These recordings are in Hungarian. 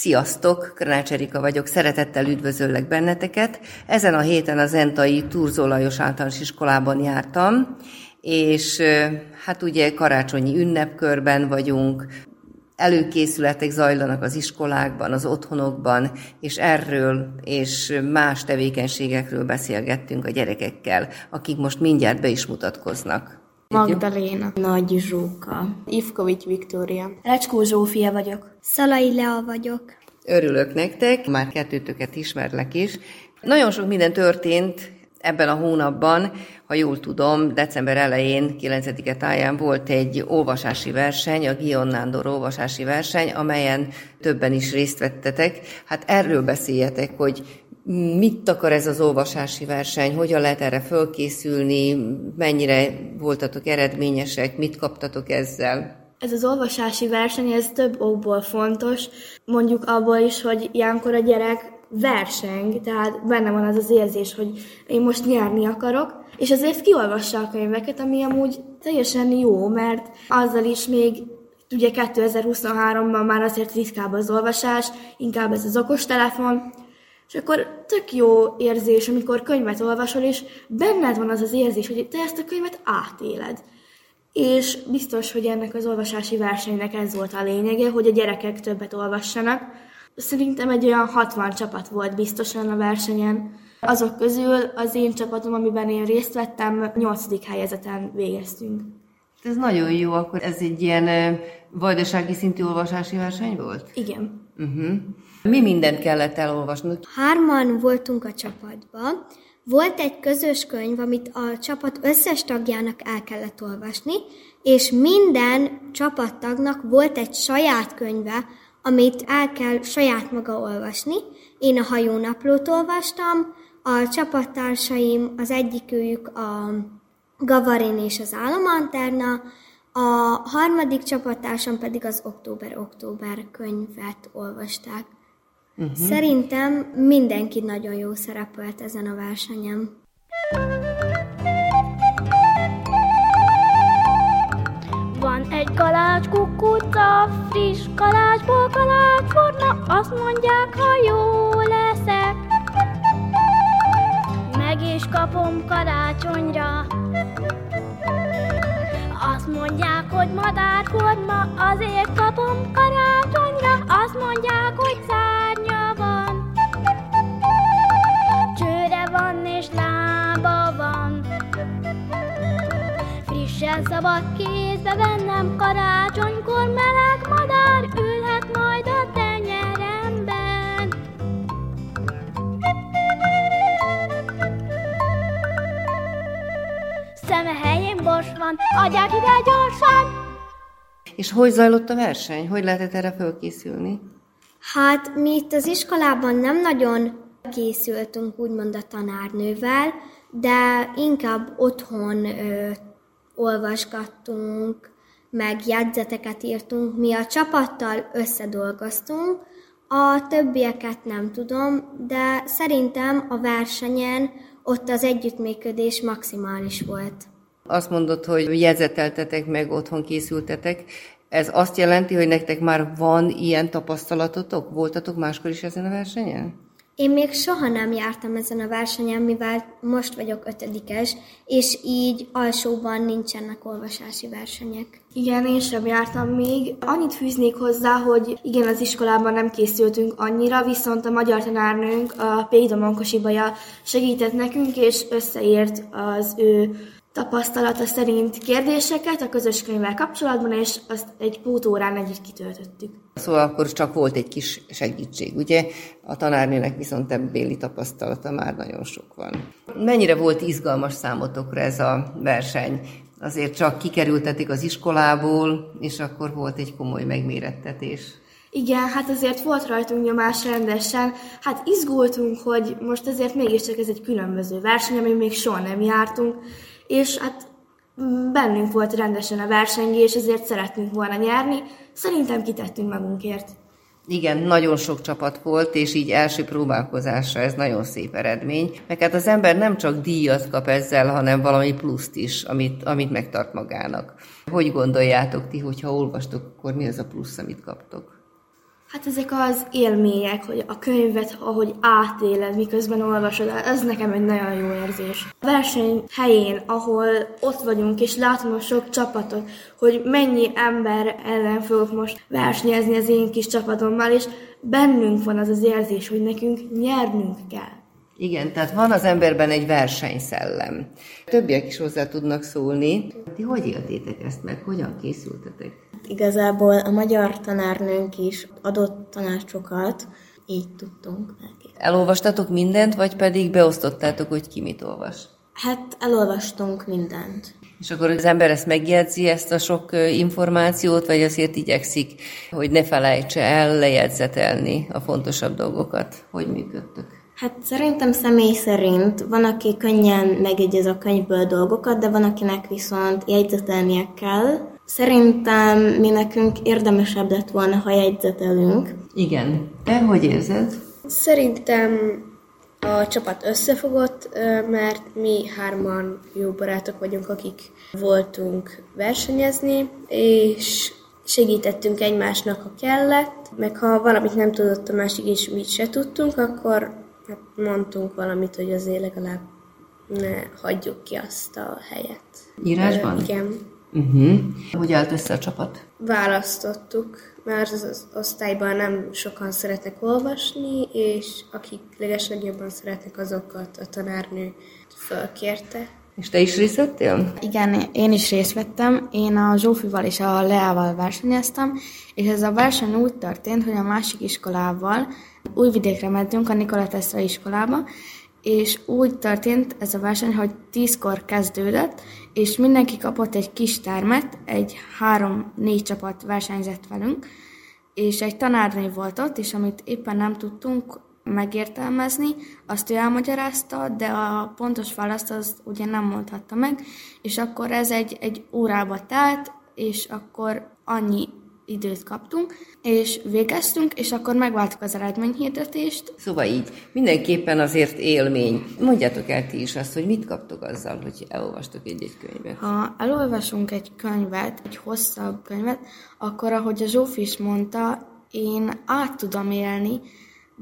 Sziasztok, Krnács Erika vagyok, szeretettel üdvözöllek benneteket. Ezen a héten az Entai Turzó Lajos általános iskolában jártam, és hát ugye karácsonyi ünnepkörben vagyunk, előkészületek zajlanak az iskolákban, az otthonokban, és erről és más tevékenységekről beszélgettünk a gyerekekkel, akik most mindjárt be is mutatkoznak. Magdaléna. Nagy Zsóka. Ivkovics Viktória. Recskó Zsófia vagyok. Szalai Lea vagyok. Örülök nektek, már kettőtöket ismerlek is. Nagyon sok minden történt ebben a hónapban, ha jól tudom, december elején, 9-e táján volt egy olvasási verseny, a Gion Nándor olvasási verseny, amelyen többen is részt vettetek. Hát erről beszéljetek, hogy mit akar ez az olvasási verseny, hogyan lehet erre fölkészülni, mennyire voltatok eredményesek, mit kaptatok ezzel? Ez az olvasási verseny, ez több okból fontos. Mondjuk abból is, hogy ilyenkor a gyerek verseng, tehát benne van az az érzés, hogy én most nyerni akarok, és azért kiolvassa a könyveket, ami amúgy teljesen jó, mert azzal is még ugye 2023-ban már azért ritkább az olvasás, inkább ez az okostelefon, és akkor tök jó érzés, amikor könyvet olvasol, és benned van az az érzés, hogy te ezt a könyvet átéled. És biztos, hogy ennek az olvasási versenynek ez volt a lényege, hogy a gyerekek többet olvassanak. Szerintem egy olyan 60 csapat volt biztosan a versenyen. Azok közül az én csapatom, amiben én részt vettem, 8. helyezeten végeztünk. Ez nagyon jó, akkor ez egy ilyen vajdasági szintű olvasási verseny volt? Igen. Uh-huh. Mi mindent kellett elolvasnod? Hárman voltunk a csapatban. Volt egy közös könyv, amit a csapat összes tagjának el kellett olvasni, és minden csapattagnak volt egy saját könyve, amit el kell saját maga olvasni. Én a hajónaplót olvastam, a csapattársaim, az egyikőjük a Gavarin és az Államanterna, a harmadik csapattársam pedig az Október-Október könyvet olvasták. Uh-huh. Szerintem mindenki nagyon jó szerepelt ezen a versenyen. Van egy kalács kukuca, friss kalácsból kalács forma, azt mondják, ha jó leszek. Meg is kapom karácsonyra. Azt mondják, hogy madárforma, azért kapom karácsonyra. Azt mondják, hogy szárnya van. Csőre van és lába van. Frissen szabad kézbe vennem karácsonykor meleg Bors van, adják ide gyorsan! És hogy zajlott a verseny? Hogy lehetett erre fölkészülni? Hát mi itt az iskolában nem nagyon készültünk úgymond a tanárnővel, de inkább otthon ö, olvasgattunk, meg jegyzeteket írtunk. Mi a csapattal összedolgoztunk, a többieket nem tudom, de szerintem a versenyen ott az együttműködés maximális volt. Azt mondod, hogy jegyzeteltetek meg, otthon készültetek. Ez azt jelenti, hogy nektek már van ilyen tapasztalatotok? Voltatok máskor is ezen a versenyen? Én még soha nem jártam ezen a versenyen, mivel most vagyok ötödikes, és így alsóban nincsenek olvasási versenyek. Igen, én sem jártam még. Annyit fűznék hozzá, hogy igen, az iskolában nem készültünk annyira, viszont a magyar tanárnőnk, a Péda Mankosibaja segített nekünk, és összeírt az ő tapasztalata szerint kérdéseket a közös könyvvel kapcsolatban, és azt egy pótórán együtt kitöltöttük. Szóval akkor csak volt egy kis segítség, ugye? A tanárnőnek viszont ebbéli tapasztalata már nagyon sok van. Mennyire volt izgalmas számotokra ez a verseny? Azért csak kikerültetik az iskolából, és akkor volt egy komoly megmérettetés. Igen, hát azért volt rajtunk nyomás rendesen. Hát izgultunk, hogy most azért mégiscsak ez egy különböző verseny, ami még soha nem jártunk, és hát bennünk volt rendesen a versengés, ezért szerettünk volna nyerni. Szerintem kitettünk magunkért. Igen, nagyon sok csapat volt, és így első próbálkozásra ez nagyon szép eredmény. Meg hát az ember nem csak díjat kap ezzel, hanem valami pluszt is, amit, amit megtart magának. Hogy gondoljátok ti, hogyha olvastok, akkor mi az a plusz, amit kaptok? Hát ezek az élmények, hogy a könyvet, ahogy átéled, miközben olvasod, az nekem egy nagyon jó érzés. A verseny helyén, ahol ott vagyunk, és látom a sok csapatot, hogy mennyi ember ellen fogok most versenyezni az én kis csapatommal, és bennünk van az az érzés, hogy nekünk nyernünk kell. Igen, tehát van az emberben egy versenyszellem. Többiek is hozzá tudnak szólni. Ti hogy éltétek ezt meg? Hogyan készültetek? Igazából a magyar tanárnőnk is adott tanácsokat, így tudtunk elkészíteni. Elolvastatok mindent, vagy pedig beosztottátok, hogy ki mit olvas? Hát elolvastunk mindent. És akkor az ember ezt megjegyzi, ezt a sok információt, vagy azért igyekszik, hogy ne felejtse el lejegyzetelni a fontosabb dolgokat? Hogy működtök? Hát szerintem személy szerint van, aki könnyen megjegyez a könyvből dolgokat, de van, akinek viszont jegyzetelnie kell. Szerintem mi nekünk érdemesebb lett volna, ha jegyzetelünk. Igen. Te hogy érzed? Szerintem a csapat összefogott, mert mi hárman jó barátok vagyunk, akik voltunk versenyezni, és segítettünk egymásnak, ha kellett, meg ha valamit nem tudott a másik, és mi se tudtunk, akkor hát mondtunk valamit, hogy azért legalább ne hagyjuk ki azt a helyet. Írásban? Ö, igen. Uh-huh. Hogy állt össze a csapat? Választottuk, mert az osztályban nem sokan szeretnek olvasni, és akik legeslegjobban szeretnek, azokat a tanárnő fölkérte. És te is részt vettél? Igen, én is részt vettem. Én a Zsófival és a Leával versenyeztem, és ez a verseny úgy történt, hogy a másik iskolával Újvidékre mentünk a Nikola Tesla iskolába, és úgy történt ez a verseny, hogy tízkor kezdődött, és mindenki kapott egy kis termet, egy három-négy csapat versenyzett velünk, és egy tanárnő volt ott, és amit éppen nem tudtunk megértelmezni, azt ő elmagyarázta, de a pontos választ az ugye nem mondhatta meg, és akkor ez egy, egy órába telt, és akkor annyi időt kaptunk, és végeztünk, és akkor megváltuk az eredményhirdetést. Szóval így, mindenképpen azért élmény. Mondjátok el ti is azt, hogy mit kaptok azzal, hogy elolvastok egy-egy könyvet. Ha elolvasunk egy könyvet, egy hosszabb könyvet, akkor, ahogy a Zsófi is mondta, én át tudom élni,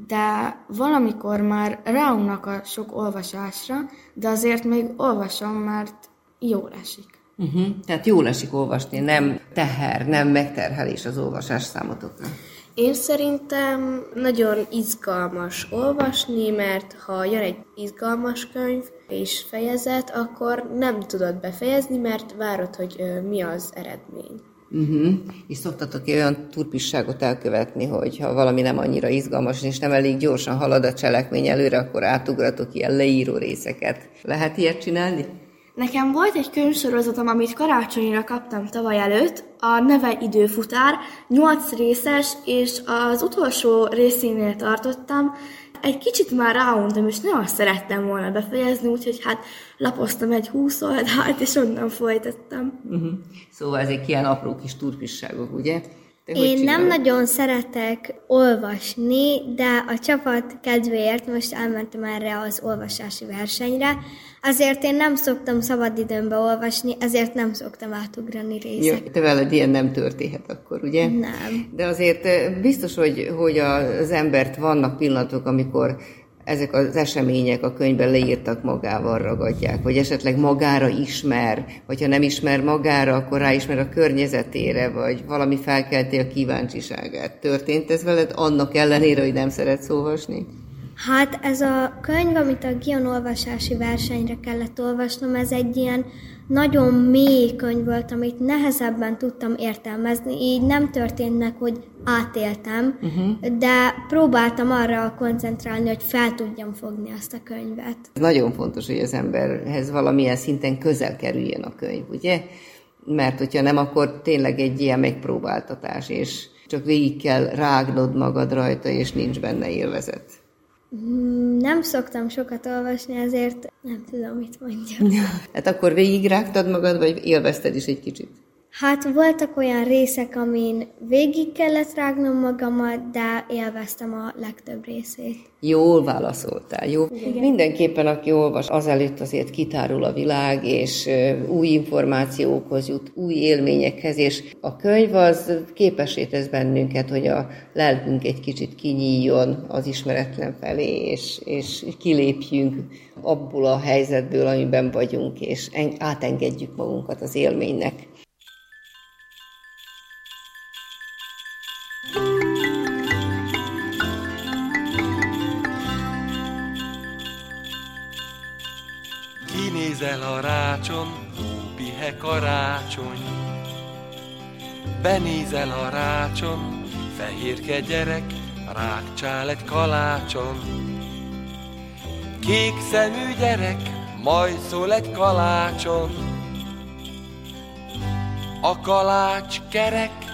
de valamikor már ráunnak a sok olvasásra, de azért még olvasom, mert jól esik. Uh-huh. Tehát jól esik olvasni, nem teher, nem megterhelés az olvasás számotokra. Én szerintem nagyon izgalmas olvasni, mert ha jön egy izgalmas könyv és fejezet, akkor nem tudod befejezni, mert várod, hogy mi az eredmény. Uh-huh. És szoktatok olyan turpisságot elkövetni, hogy ha valami nem annyira izgalmas, és nem elég gyorsan halad a cselekmény előre, akkor átugratok ilyen leíró részeket. Lehet ilyet csinálni? Nekem volt egy könyvsorozatom, amit karácsonyra kaptam tavaly előtt, a neve időfutár, nyolc részes, és az utolsó részénél tartottam. Egy kicsit már ráuntam, és nagyon szerettem volna befejezni, úgyhogy hát lapoztam egy húsz oldalt, és onnan folytattam. Uh-huh. Szóval ezek ilyen apró kis turpisságok, ugye? Te Én nem nagyon szeretek olvasni, de a csapat kedvéért most elmentem erre az olvasási versenyre. Azért én nem szoktam szabadidőmbe olvasni, ezért nem szoktam átugrani Jó, részeket. te veled ilyen nem történhet akkor, ugye? Nem. De azért eh, biztos, hogy, hogy az embert vannak pillanatok, amikor ezek az események a könyvben leírtak magával ragadják, vagy esetleg magára ismer, vagy ha nem ismer magára, akkor ráismer a környezetére, vagy valami felkelti a kíváncsiságát. Történt ez veled annak ellenére, hogy nem szeretsz olvasni? Hát ez a könyv, amit a Gion olvasási versenyre kellett olvasnom, ez egy ilyen nagyon mély könyv volt, amit nehezebben tudtam értelmezni, így nem történt meg, hogy átéltem, uh-huh. de próbáltam arra koncentrálni, hogy fel tudjam fogni azt a könyvet. Ez nagyon fontos, hogy az emberhez valamilyen szinten közel kerüljön a könyv, ugye? Mert hogyha nem, akkor tényleg egy ilyen megpróbáltatás, és csak végig kell rágnod magad rajta, és nincs benne élvezet. Nem szoktam sokat olvasni, ezért nem tudom, mit mondjak. Hát akkor végig rágtad magad, vagy élvezted is egy kicsit? Hát voltak olyan részek, amin végig kellett rágnom magamat, de élveztem a legtöbb részét. Jól válaszoltál, jó? Igen. Mindenképpen, aki olvas, azelőtt azért kitárul a világ, és új információkhoz jut, új élményekhez, és a könyv az képesé tesz bennünket, hogy a lelkünk egy kicsit kinyíljon az ismeretlen felé, és, és kilépjünk abból a helyzetből, amiben vagyunk, és átengedjük magunkat az élménynek. Kinézel a rácson, pihe karácsony. Benézel a rácson, fehérke gyerek, rákcsál egy kalácson. Kék szemű gyerek, majd szól egy kalácson. A kalács kerek,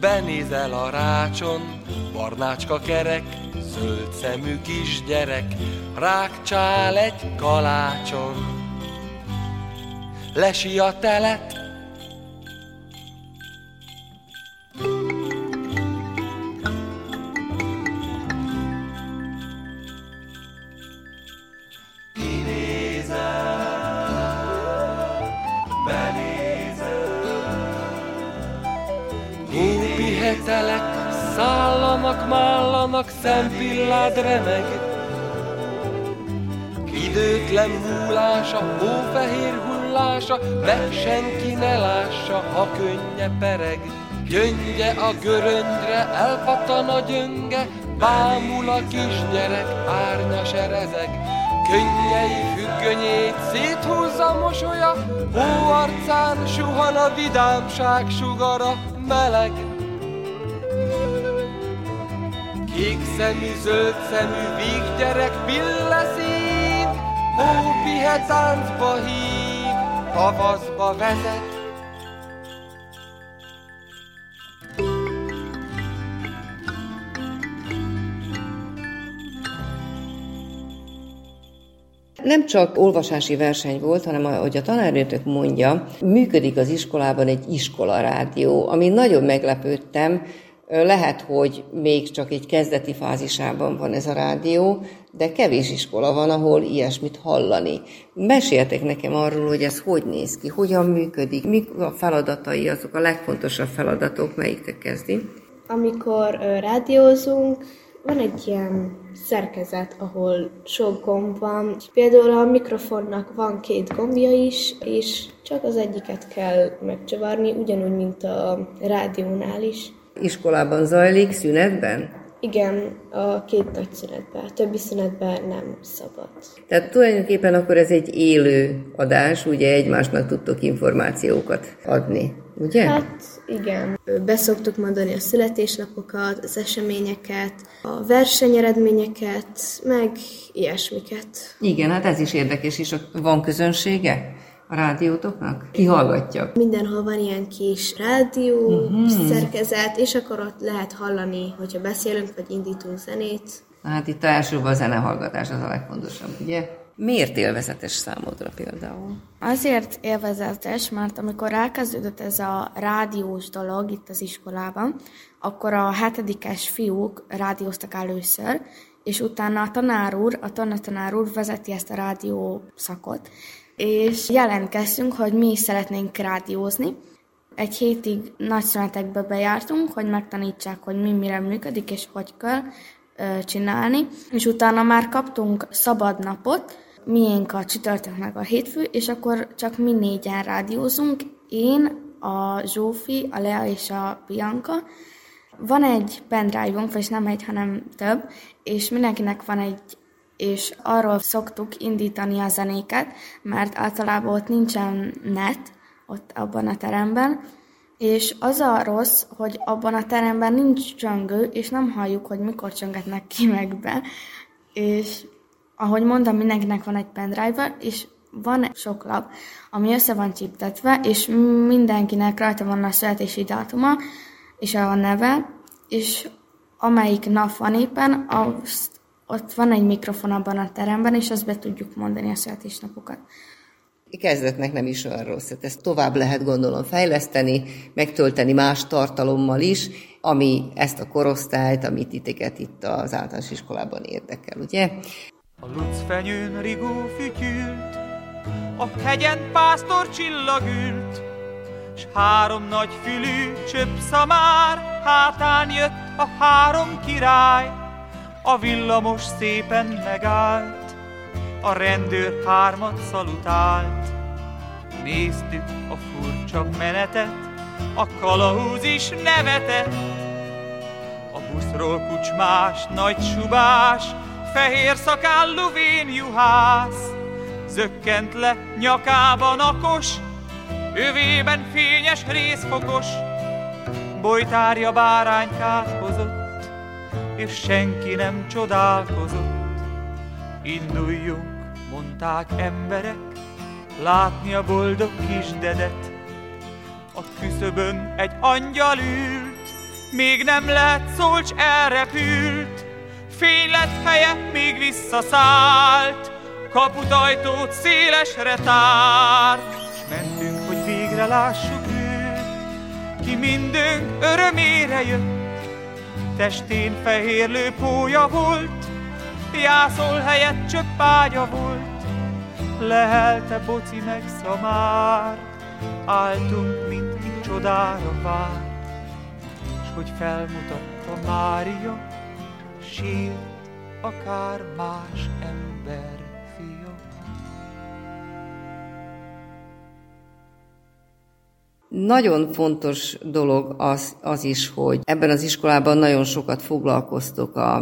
Benézel a rácson, barnácska kerek, zöld szemű kisgyerek, rákcsál egy kalácson. Lesi a telet, szállanak, mállanak, szempillád remeg. Időtlen múlása, hófehér hullása, meg senki ne lássa, ha könnye pereg. Gyöngye a göröngyre, elpattan a gyönge, bámul a kisgyerek, árnya serezeg. Könnyei függönyét széthúzza mosolya, hó arcán suhan a vidámság sugara, meleg. Kék szemű, zöld szemű, víggyerek pilleszín, hó pihe táncba hív, tavaszba vezet. Nem csak olvasási verseny volt, hanem ahogy a tanárnőtök mondja, működik az iskolában egy iskolarádió, ami nagyon meglepődtem, lehet, hogy még csak egy kezdeti fázisában van ez a rádió, de kevés iskola van, ahol ilyesmit hallani. Meséltek nekem arról, hogy ez hogy néz ki, hogyan működik, mik a feladatai, azok a legfontosabb feladatok, melyik kezdi? Amikor rádiózunk, van egy ilyen szerkezet, ahol sok gomb van. Például a mikrofonnak van két gombja is, és csak az egyiket kell megcsavarni, ugyanúgy, mint a rádiónál is. Iskolában zajlik, szünetben? Igen, a két nagy szünetben. A többi szünetben nem szabad. Tehát tulajdonképpen akkor ez egy élő adás, ugye egymásnak tudtok információkat adni, ugye? Hát igen. Beszoktuk mondani a születésnapokat, az eseményeket, a versenyeredményeket, meg ilyesmiket. Igen, hát ez is érdekes, és van közönsége? A rádiótoknak? Ki hallgatja? Mindenhol van ilyen kis rádió, uh-huh. szerkezet, és akkor ott lehet hallani, hogyha beszélünk, vagy indítunk zenét. Na hát itt elsősorban a zenehallgatás az a legfontosabb, ugye? Miért élvezetes számodra például? Azért élvezetes, mert amikor elkezdődött ez a rádiós dolog itt az iskolában, akkor a hetedikes fiúk rádióztak először, és utána a tanár úr, a tanár úr vezeti ezt a rádió szakot, és jelentkeztünk, hogy mi is szeretnénk rádiózni. Egy hétig nagy bejártunk, hogy megtanítsák, hogy mi mire működik, és hogy kell ö, csinálni. És utána már kaptunk szabad napot, miénk a csütörtök meg a hétfő, és akkor csak mi négyen rádiózunk. Én, a Zsófi, a Lea és a Bianca. Van egy pendrive-unk, vagy nem egy, hanem több, és mindenkinek van egy és arról szoktuk indítani a zenéket, mert általában ott nincsen net, ott abban a teremben, és az a rossz, hogy abban a teremben nincs csöngő, és nem halljuk, hogy mikor csöngetnek ki meg be, és ahogy mondtam, mindenkinek van egy pendrive és van sok lap, ami össze van csíptetve, és mindenkinek rajta van a születési dátuma, és a neve, és amelyik nap van éppen, azt, ott van egy mikrofon abban a teremben, és azt be tudjuk mondani a születésnapokat. Kezdetnek nem is olyan rossz, hát ezt tovább lehet gondolom fejleszteni, megtölteni más tartalommal is, ami ezt a korosztályt, amit titeket itt az általános iskolában érdekel, ugye? A lucfenyőn rigó fütyült, a hegyen pásztor csillag ült, s három nagy fülű csöpp szamár, hátán jött a három király. A villamos szépen megállt, a rendőr hármat szalutált. Néztük a furcsa menetet, a kalauz is nevetett. A buszról kucsmás, nagy subás, fehér szakállú vén juhász. Zökkent le nyakában akos, övében fényes részfokos, bolytárja báránykát hozott, és senki nem csodálkozott. Induljunk, mondták emberek, látni a boldog kisdedet. A küszöbön egy angyal ült, még nem lehet szólcs elrepült, fény lett feje, még visszaszállt, kaputajtót szélesre tárt, s mentünk, végre lássuk őt, ki mindünk örömére jött. Testén fehérlő pója volt, jászol helyett csöppágya volt, lehelte boci meg szamár, álltunk, mint ki csodára vár, s hogy felmutatta Mária, sírt akár más ember Nagyon fontos dolog az, az is, hogy ebben az iskolában nagyon sokat foglalkoztok a,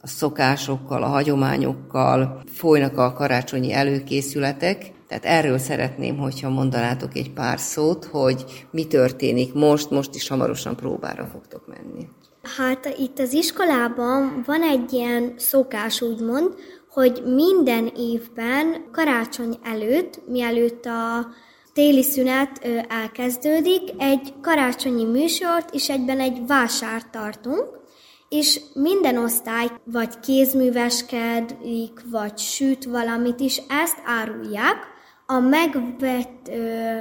a szokásokkal, a hagyományokkal, folynak a karácsonyi előkészületek, tehát erről szeretném, hogyha mondanátok egy pár szót, hogy mi történik most, most is hamarosan próbára fogtok menni. Hát itt az iskolában van egy ilyen szokás, úgymond, hogy minden évben karácsony előtt, mielőtt a téli szünet elkezdődik, egy karácsonyi műsort és egyben egy vásárt tartunk, és minden osztály vagy kézműveskedik, vagy süt valamit is, ezt árulják. A megvett ö,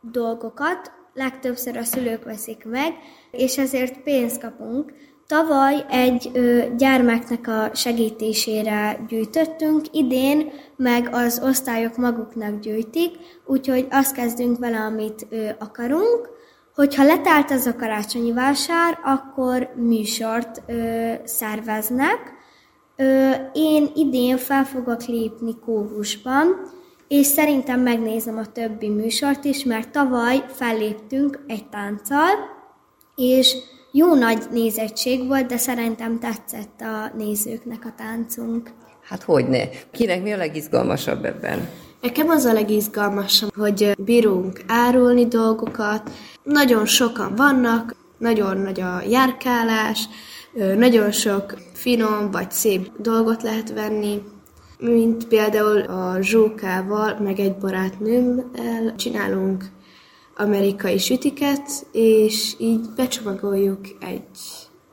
dolgokat legtöbbször a szülők veszik meg, és ezért pénzt kapunk. Tavaly egy ö, gyermeknek a segítésére gyűjtöttünk, idén meg az osztályok maguknak gyűjtik, úgyhogy azt kezdünk vele, amit ö, akarunk. Hogyha letelt az a karácsonyi vásár, akkor műsort ö, szerveznek. Ö, én idén fel fogok lépni kórusban, és szerintem megnézem a többi műsort is, mert tavaly felléptünk egy tánccal, és jó nagy nézettség volt, de szerintem tetszett a nézőknek a táncunk. Hát hogyne. Kinek mi a legizgalmasabb ebben? Nekem az a legizgalmasabb, hogy bírunk árulni dolgokat, nagyon sokan vannak, nagyon nagy a járkálás, nagyon sok finom vagy szép dolgot lehet venni, mint például a Zsókával, meg egy barátnőmmel csinálunk amerikai sütiket, és így becsomagoljuk egy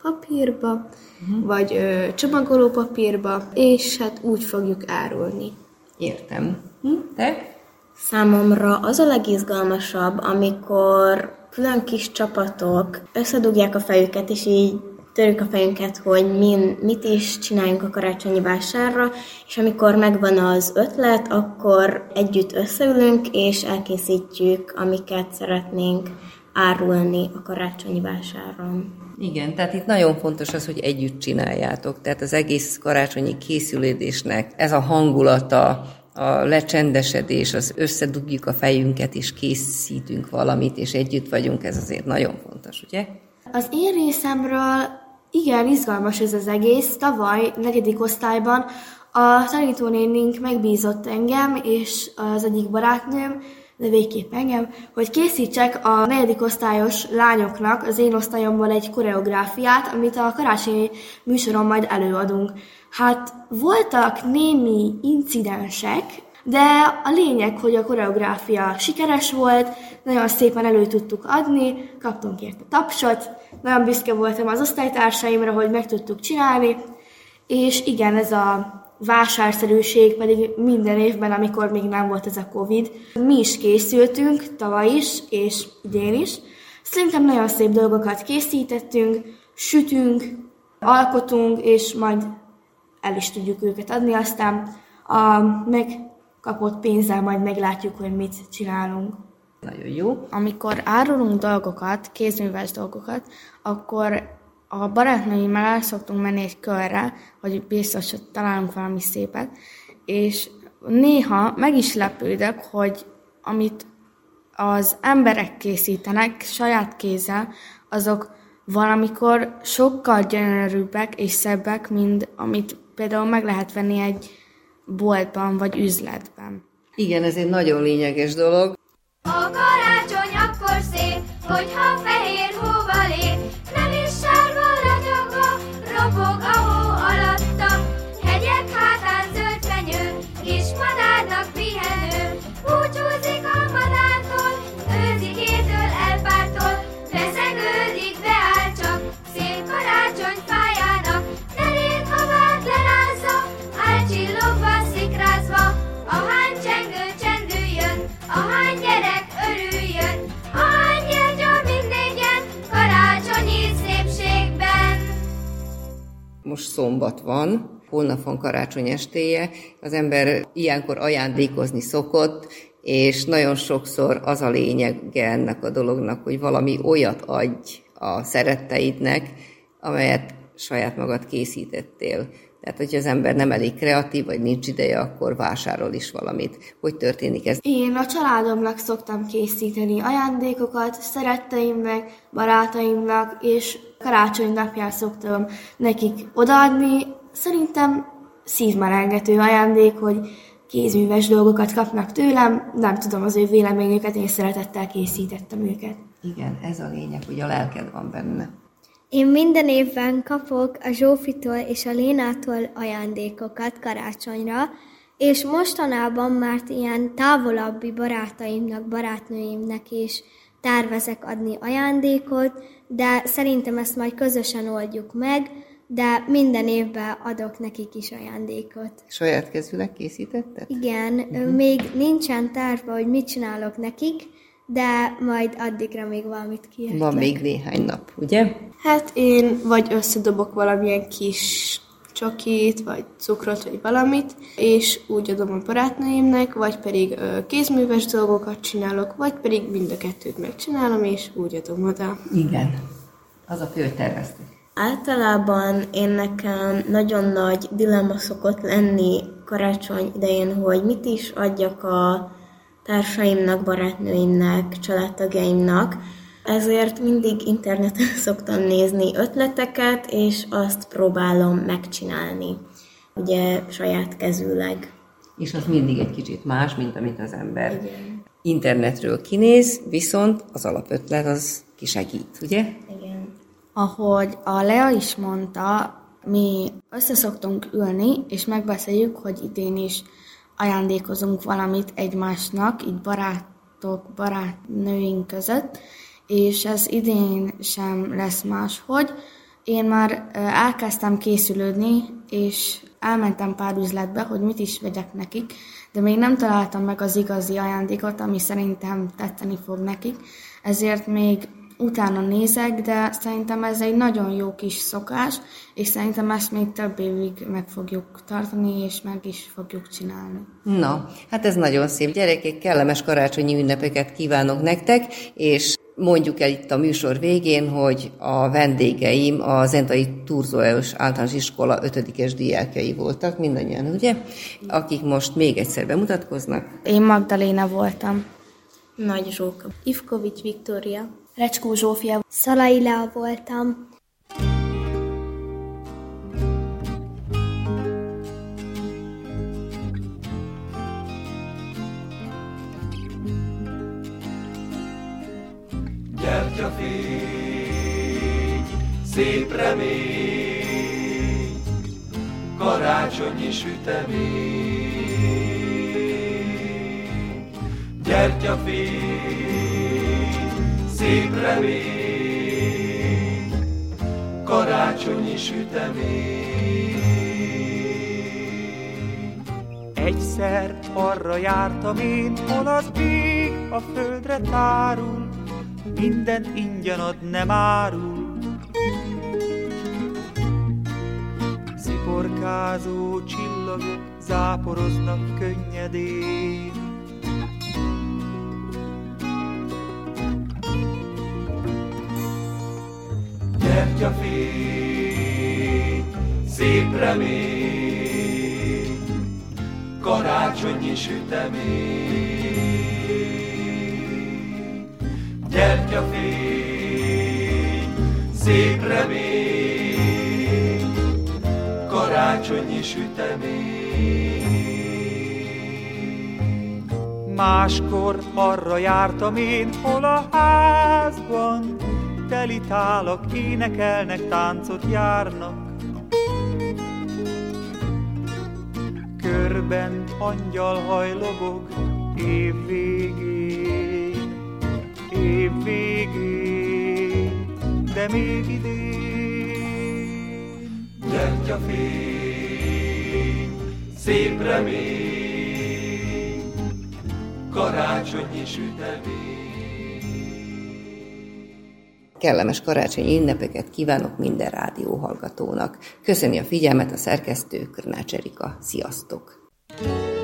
papírba, uh-huh. vagy ö, csomagoló papírba, és hát úgy fogjuk árulni. Értem. Hm? Te? Számomra az a legizgalmasabb, amikor külön kis csapatok összedugják a fejüket, és így törjük a fejünket, hogy min, mit is csináljunk a karácsonyi vásárra, és amikor megvan az ötlet, akkor együtt összeülünk, és elkészítjük, amiket szeretnénk árulni a karácsonyi vásáron. Igen, tehát itt nagyon fontos az, hogy együtt csináljátok. Tehát az egész karácsonyi készülődésnek ez a hangulata, a lecsendesedés, az összedugjuk a fejünket, és készítünk valamit, és együtt vagyunk, ez azért nagyon fontos, ugye? Az én részemről igen, izgalmas ez az egész. Tavaly, negyedik osztályban a tanítónénink megbízott engem, és az egyik barátnőm, de végképp engem, hogy készítsek a negyedik osztályos lányoknak az én osztályomból egy koreográfiát, amit a karácsonyi műsoron majd előadunk. Hát voltak némi incidensek, de a lényeg, hogy a koreográfia sikeres volt, nagyon szépen elő tudtuk adni, kaptunk érte tapsot, nagyon büszke voltam az osztálytársaimra, hogy meg tudtuk csinálni, és igen, ez a vásárszerűség pedig minden évben, amikor még nem volt ez a Covid. Mi is készültünk, tavaly is, és idén is. Szerintem nagyon szép dolgokat készítettünk, sütünk, alkotunk, és majd el is tudjuk őket adni, aztán a megkapott pénzzel majd meglátjuk, hogy mit csinálunk. Nagyon jó. Amikor árulunk dolgokat, kézműves dolgokat, akkor a barátnőimmel el szoktunk menni egy körre, hogy biztos, hogy találunk valami szépet, és néha meg is lepődök, hogy amit az emberek készítenek saját kézzel, azok valamikor sokkal gyönyörűbbek és szebbek, mint amit például meg lehet venni egy boltban vagy üzletben. Igen, ez egy nagyon lényeges dolog. A karácsony akkor szép, hogyha fehér Most szombat van, holnap van karácsony estéje, az ember ilyenkor ajándékozni szokott, és nagyon sokszor az a lényege ennek a dolognak, hogy valami olyat adj a szeretteidnek, amelyet saját magad készítettél. Tehát, hogyha az ember nem elég kreatív, vagy nincs ideje, akkor vásárol is valamit. Hogy történik ez? Én a családomnak szoktam készíteni ajándékokat, szeretteimnek, barátaimnak, és karácsony napján szoktam nekik odaadni. Szerintem szívmelengető ajándék, hogy kézműves dolgokat kapnak tőlem, nem tudom az ő véleményüket, én szeretettel készítettem őket. Igen, ez a lényeg, hogy a lelked van benne. Én minden évben kapok a Zsófitól és a Lénától ajándékokat karácsonyra, és mostanában már ilyen távolabbi barátaimnak, barátnőimnek is tervezek adni ajándékot, de szerintem ezt majd közösen oldjuk meg, de minden évben adok nekik is ajándékot. Saját kezűleg készítetted? Igen, uh-huh. még nincsen terve, hogy mit csinálok nekik, de majd addigra még valamit kiejtek. Van még néhány nap, ugye? Hát én vagy összedobok valamilyen kis csokit, vagy cukrot, vagy valamit, és úgy adom a barátnőimnek, vagy pedig ö, kézműves dolgokat csinálok, vagy pedig mind a kettőt megcsinálom, és úgy adom oda. Igen. Az a fő, hogy terveztek. Általában én nekem nagyon nagy dilemma szokott lenni karácsony idején, hogy mit is adjak a társaimnak, barátnőimnek, családtagjaimnak. Ezért mindig interneten szoktam nézni ötleteket, és azt próbálom megcsinálni, ugye saját kezűleg. És az mindig egy kicsit más, mint amit az ember Igen. internetről kinéz, viszont az alapötlet az kisegít, ugye? Igen. Ahogy a Lea is mondta, mi összeszoktunk ülni, és megbeszéljük, hogy idén is ajándékozunk valamit egymásnak, így barátok, barátnőink között, és ez idén sem lesz máshogy. Én már elkezdtem készülődni, és elmentem pár üzletbe, hogy mit is vegyek nekik, de még nem találtam meg az igazi ajándékot, ami szerintem tetszeni fog nekik, ezért még utána nézek, de szerintem ez egy nagyon jó kis szokás, és szerintem ezt még több évig meg fogjuk tartani, és meg is fogjuk csinálni. Na, hát ez nagyon szép. Gyerekek, kellemes karácsonyi ünnepeket kívánok nektek, és mondjuk el itt a műsor végén, hogy a vendégeim a Zentai Turzóeus általános iskola ötödikes diákjai voltak, mindannyian, ugye? Akik most még egyszer bemutatkoznak. Én Magdaléna voltam. Nagy Zsóka. Ivkovics Viktória. Recskó Zsófia. Szalai Lea voltam. Sütemény. Gyertyafény, szép remény, karácsonyi sütemény. Egyszer arra jártam én, hol az ég a földre tárul, mindent ingyen ad, nem árul. Sziporkázó csillagok záporoznak könnyedén. Gyertyafény, szép remény, karácsonyi sütemény. Gyertyafény, szép remény, karácsonyi sütemény. Máskor arra jártam én, hol a házban teli tálak énekelnek, táncot járnak. Körben angyal végén, év végén, de még idén. Gyertyafény, szép remény, karácsonyi sütemény. Kellemes karácsonyi ünnepeket kívánok minden rádióhallgatónak. Köszöni a figyelmet a szerkesztő Körnács Erika. Sziasztok! Havas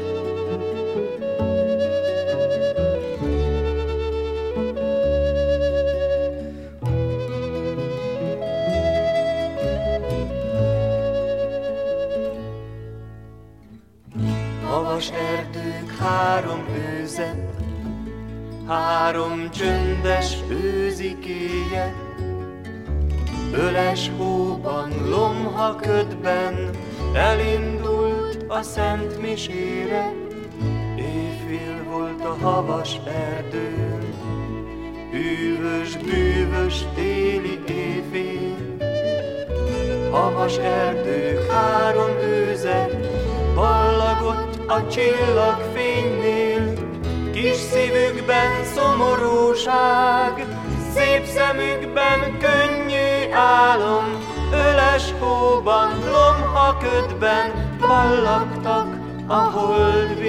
őzikéje, Öles hóban, lomha ködben elindult a szent misére. Éjfél volt a havas erdőn, hűvös, bűvös téli éjfél. Havas erdők három őze, ballagott a csillagfénynél, Kis szívükben szomorúság, szép szemükben könnyű álom, öles hóban, lomha ködben ballagtak a hold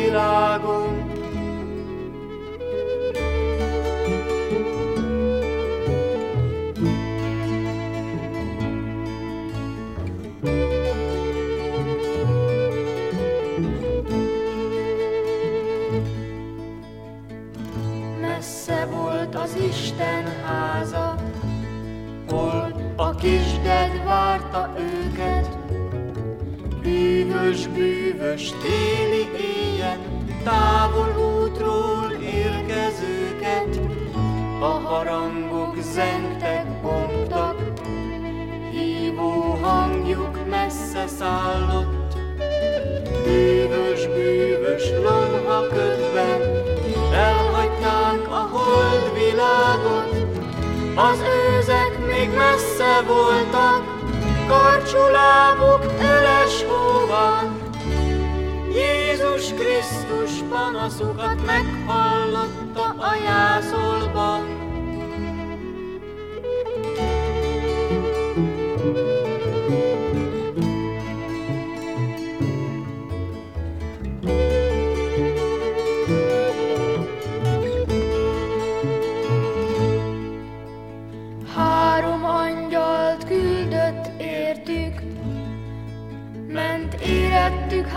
kisded várta őket. Bűvös, bűvös téli éjjel, távol útról érkezőket. A harangok zengtek, bongtak, hívó hangjuk messze szállott. Bűvös, bűvös lomha ködben, elhagyták a hold világot, az őzek még messze voltak, karcsú lábuk öles hóban. Jézus Krisztus panaszukat meghallotta a jászolban.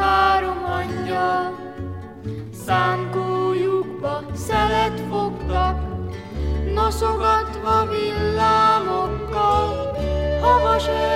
Három angyal, szánkójukba szelet fogtak, noszogatva villámokkal, havas erdők